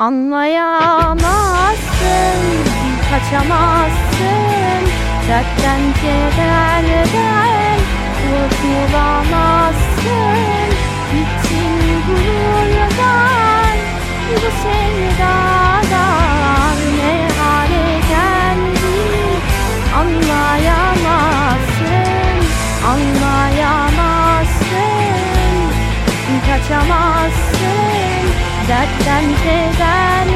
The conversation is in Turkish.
Anlayamazsın, kaçamazsın. Dertten kederden kurtulamazsın. Bittin gururdan, bu sevdadan Ne hale geldik anlayamazsın Anlayamazsın, kaçamazsın Dertten kederden